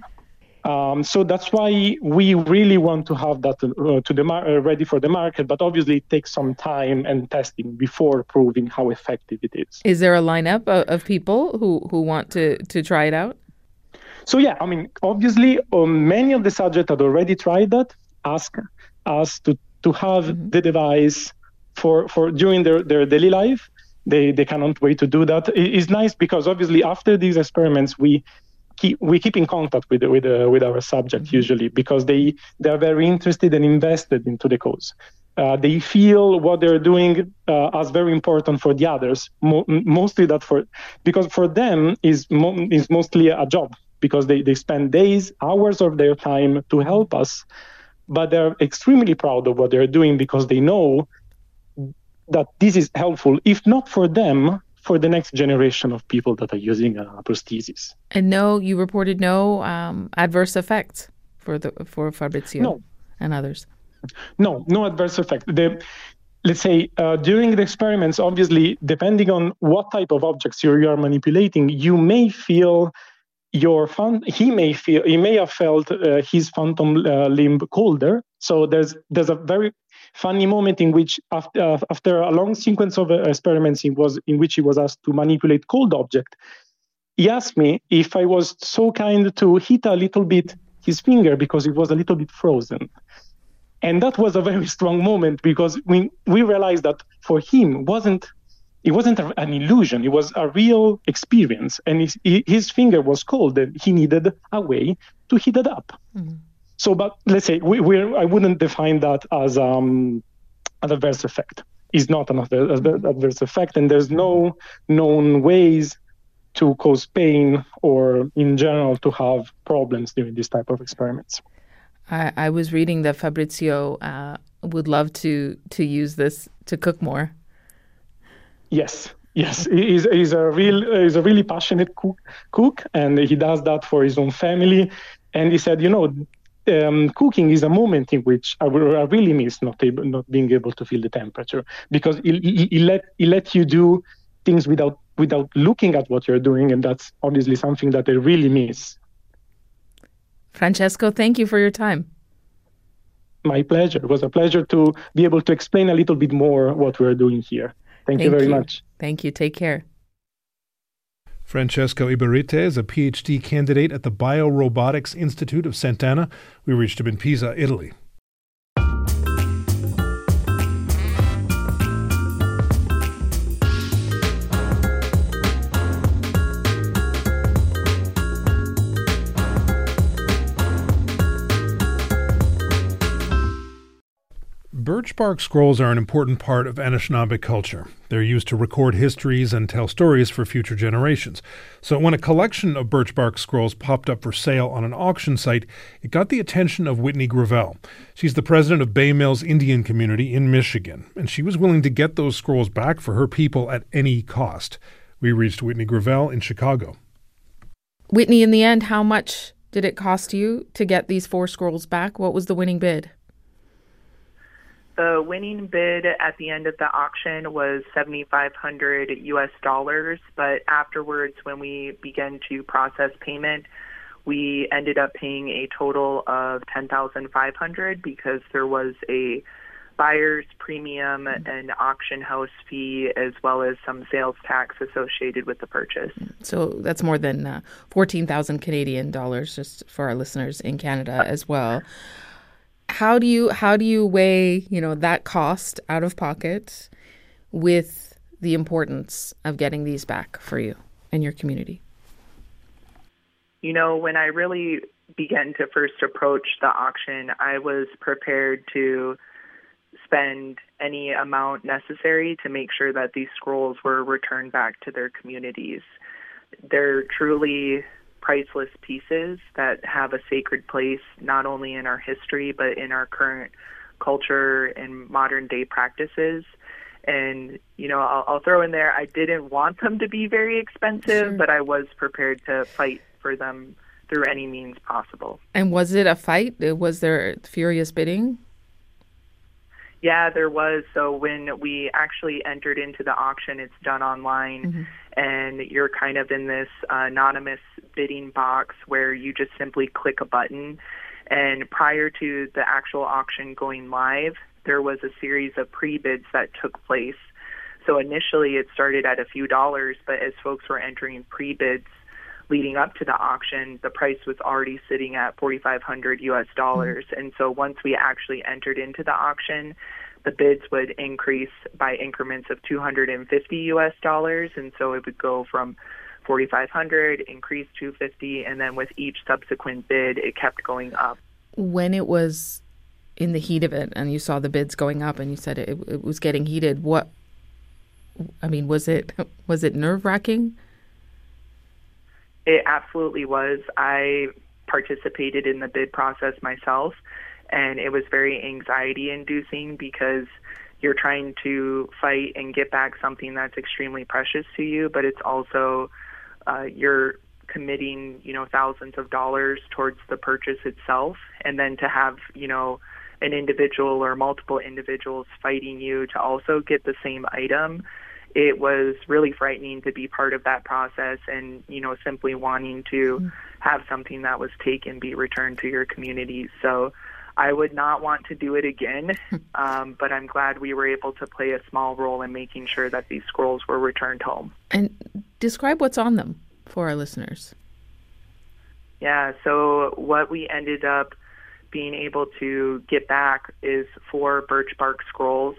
Speaker 14: Um, so that's why we really want to have that uh, to the mar- uh, ready for the market, but obviously it takes some time and testing before proving how effective it is.
Speaker 3: Is there a lineup of, of people who, who want to, to try it out?
Speaker 14: So yeah, I mean, obviously, um, many of the subjects that already tried that ask us to to have mm-hmm. the device for for during their, their daily life they they cannot wait to do that. It's nice because obviously after these experiments we keep we keep in contact with with uh, with our subject mm-hmm. usually because they they are very interested and invested into the cause. Uh, they feel what they're doing uh, as very important for the others. Mo- mostly that for because for them is mo- is mostly a job because they, they spend days, hours of their time to help us, but they're extremely proud of what they're doing because they know that this is helpful, if not for them, for the next generation of people that are using a prosthesis.
Speaker 3: And no, you reported no um, adverse effects for the for Fabrizio
Speaker 14: no.
Speaker 3: and others.
Speaker 14: No, no adverse effect. The, let's say uh, during the experiments, obviously, depending on what type of objects you are manipulating, you may feel your fun. He may feel he may have felt uh, his phantom uh, limb colder. So there's there's a very funny moment in which after, uh, after a long sequence of uh, experiments in, was, in which he was asked to manipulate cold object, he asked me if I was so kind to hit a little bit his finger because it was a little bit frozen. And that was a very strong moment because we, we realized that for him wasn't it wasn't an illusion it was a real experience and his, his finger was cold and he needed a way to heat it up mm-hmm. So, but let's say we, we're, I wouldn't define that as um, an adverse effect. It's not an adverse effect, and there's no known ways to cause pain or, in general, to have problems during this type of experiments.
Speaker 3: I, I was reading that Fabrizio uh, would love to to use this to cook more.
Speaker 14: Yes, Yes, he's, he's a real he's a really passionate cook, cook, and he does that for his own family. And he said, you know, um, cooking is a moment in which I, I really miss not able, not being able to feel the temperature because it, it, it let it let you do things without without looking at what you're doing, and that's obviously something that I really miss.
Speaker 3: Francesco, thank you for your time.
Speaker 14: My pleasure. It was a pleasure to be able to explain a little bit more what we're doing here. Thank, thank you very you. much.
Speaker 3: Thank you. Take care.
Speaker 4: Francesco Iberite is a PhD candidate at the Biorobotics Institute of Sant'Anna. We reached him in Pisa, Italy. Birch bark scrolls are an important part of Anishinaabe culture. They're used to record histories and tell stories for future generations. So when a collection of birch bark scrolls popped up for sale on an auction site, it got the attention of Whitney Gravelle. She's the president of Bay Mills Indian Community in Michigan, and she was willing to get those scrolls back for her people at any cost. We reached Whitney Gravelle in Chicago.
Speaker 3: Whitney, in the end, how much did it cost you to get these four scrolls back? What was the winning bid?
Speaker 15: The winning bid at the end of the auction was 7500 US dollars, but afterwards when we began to process payment, we ended up paying a total of 10500 because there was a buyer's premium and auction house fee as well as some sales tax associated with the purchase.
Speaker 3: So that's more than uh, 14,000 Canadian dollars just for our listeners in Canada as well. How do you how do you weigh, you know, that cost out of pocket with the importance of getting these back for you and your community?
Speaker 15: You know, when I really began to first approach the auction, I was prepared to spend any amount necessary to make sure that these scrolls were returned back to their communities. They're truly priceless pieces that have a sacred place not only in our history but in our current culture and modern day practices. And, you know, I'll, I'll throw in there, I didn't want them to be very expensive, sure. but I was prepared to fight for them through any means possible.
Speaker 3: And was it a fight? Was there furious bidding?
Speaker 15: Yeah, there was. So when we actually entered into the auction, it's done online, mm-hmm. And you're kind of in this anonymous bidding box where you just simply click a button. And prior to the actual auction going live, there was a series of pre bids that took place. So initially it started at a few dollars, but as folks were entering pre bids, leading up to the auction, the price was already sitting at 4,500 US dollars. Mm-hmm. And so once we actually entered into the auction, the bids would increase by increments of 250 US dollars. And so it would go from 4,500, increase 250, and then with each subsequent bid, it kept going up.
Speaker 3: When it was in the heat of it and you saw the bids going up and you said it, it was getting heated, what, I mean, was it, was it nerve wracking?
Speaker 15: It absolutely was. I participated in the bid process myself, and it was very anxiety inducing because you're trying to fight and get back something that's extremely precious to you, but it's also uh, you're committing, you know, thousands of dollars towards the purchase itself, and then to have, you know, an individual or multiple individuals fighting you to also get the same item it was really frightening to be part of that process and you know simply wanting to mm. have something that was taken be returned to your community so I would not want to do it again, um, but I'm glad we were able to play a small role in making sure that these scrolls were returned home.
Speaker 3: And describe what's on them for our listeners.
Speaker 15: Yeah, so what we ended up being able to get back is four birch bark scrolls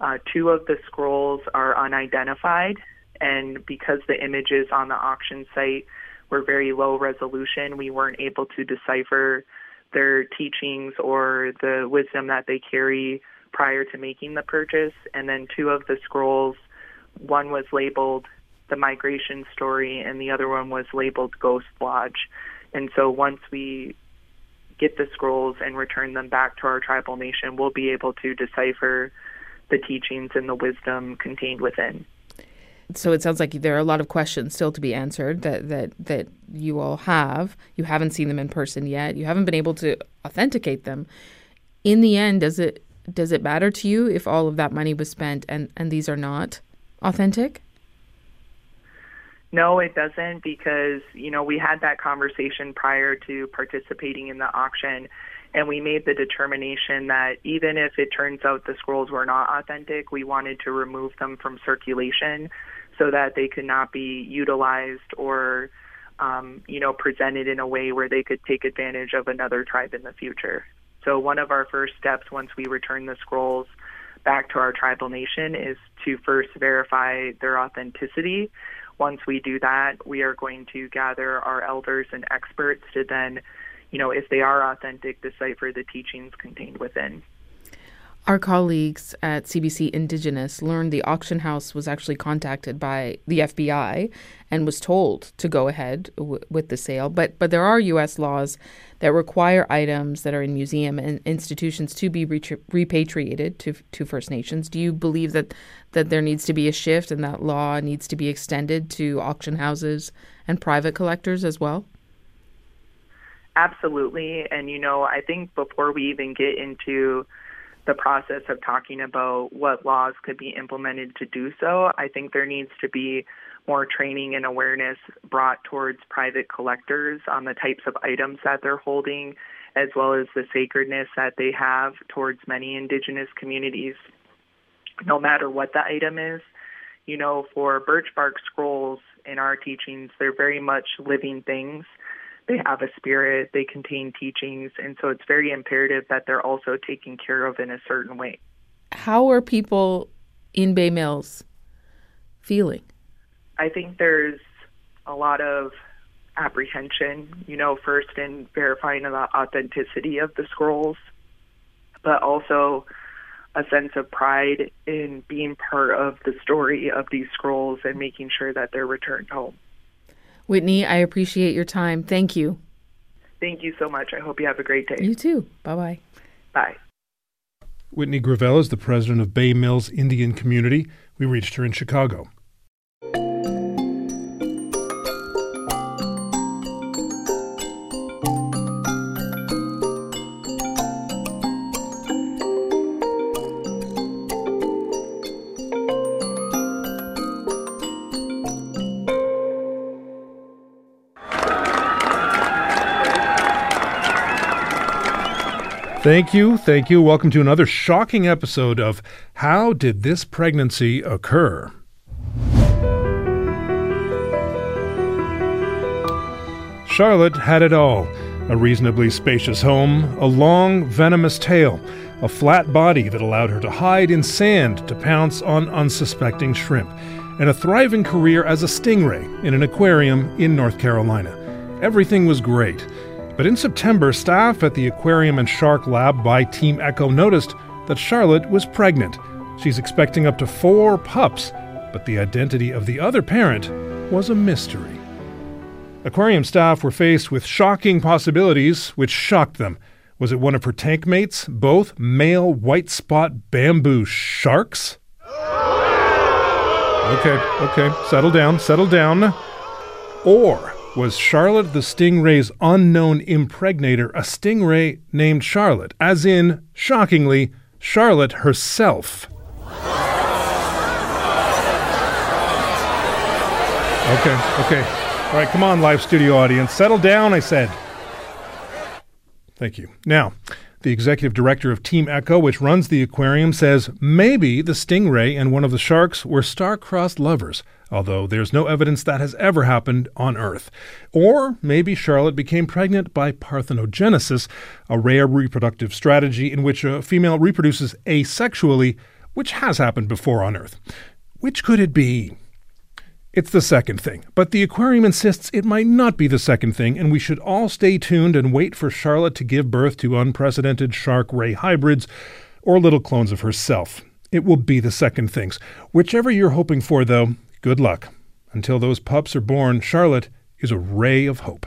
Speaker 15: uh, two of the scrolls are unidentified, and because the images on the auction site were very low resolution, we weren't able to decipher their teachings or the wisdom that they carry prior to making the purchase. And then two of the scrolls, one was labeled the migration story, and the other one was labeled Ghost Lodge. And so once we get the scrolls and return them back to our tribal nation, we'll be able to decipher the teachings and the wisdom contained within.
Speaker 3: So it sounds like there are a lot of questions still to be answered that, that that you all have. You haven't seen them in person yet. You haven't been able to authenticate them. In the end, does it does it matter to you if all of that money was spent and, and these are not authentic?
Speaker 15: No, it doesn't because, you know, we had that conversation prior to participating in the auction and we made the determination that even if it turns out the scrolls were not authentic, we wanted to remove them from circulation so that they could not be utilized or um, you know presented in a way where they could take advantage of another tribe in the future. So one of our first steps once we return the scrolls back to our tribal nation is to first verify their authenticity. Once we do that, we are going to gather our elders and experts to then you know, if they are authentic, decipher the teachings contained within.
Speaker 3: Our colleagues at CBC Indigenous learned the auction house was actually contacted by the FBI and was told to go ahead w- with the sale. But but there are U.S. laws that require items that are in museum and institutions to be repatriated to to First Nations. Do you believe that that there needs to be a shift and that law needs to be extended to auction houses and private collectors as well?
Speaker 15: Absolutely. And, you know, I think before we even get into the process of talking about what laws could be implemented to do so. I think there needs to be more training and awareness brought towards private collectors on the types of items that they're holding, as well as the sacredness that they have towards many indigenous communities, no matter what the item is. You know, for birch bark scrolls in our teachings, they're very much living things. They have a spirit, they contain teachings, and so it's very imperative that they're also taken care of in a certain way.
Speaker 3: How are people in Bay Mills feeling?
Speaker 15: I think there's a lot of apprehension, you know, first in verifying the authenticity of the scrolls, but also a sense of pride in being part of the story of these scrolls and making sure that they're returned home.
Speaker 3: Whitney, I appreciate your time. Thank you.
Speaker 15: Thank you so much. I hope you have a great day.
Speaker 3: You too. Bye bye.
Speaker 15: Bye.
Speaker 4: Whitney Gravelle is the president of Bay Mills Indian Community. We reached her in Chicago. Thank you. Thank you. Welcome to another shocking episode of How Did This Pregnancy Occur? Charlotte had it all a reasonably spacious home, a long, venomous tail, a flat body that allowed her to hide in sand to pounce on unsuspecting shrimp, and a thriving career as a stingray in an aquarium in North Carolina. Everything was great. But in September, staff at the Aquarium and Shark Lab by Team ECCO noticed that Charlotte was pregnant. She's expecting up to four pups, but the identity of the other parent was a mystery. Aquarium staff were faced with shocking possibilities, which shocked them. Was it one of her tank mates, both male white spot bamboo sharks? Okay, okay, settle down, settle down. Or was Charlotte the Stingray's unknown impregnator a stingray named Charlotte, as in, shockingly, Charlotte herself. Okay, okay. All right, come on, live studio audience. Settle down, I said. Thank you. Now, the executive director of Team ECCO, which runs the aquarium, says maybe the stingray and one of the sharks were star-crossed lovers, although there's no evidence that has ever happened on Earth. Or maybe Charlotte became pregnant by parthenogenesis, a rare reproductive strategy in which a female reproduces asexually, which has happened before on Earth. Which could it be? It's the second thing, but the aquarium insists it might not be the second thing, and we should all stay tuned and wait for Charlotte to give birth to unprecedented shark ray hybrids or little clones of herself. It will be the second things. Whichever you're hoping for, though, good luck. Until those pups are born, Charlotte is a ray of hope.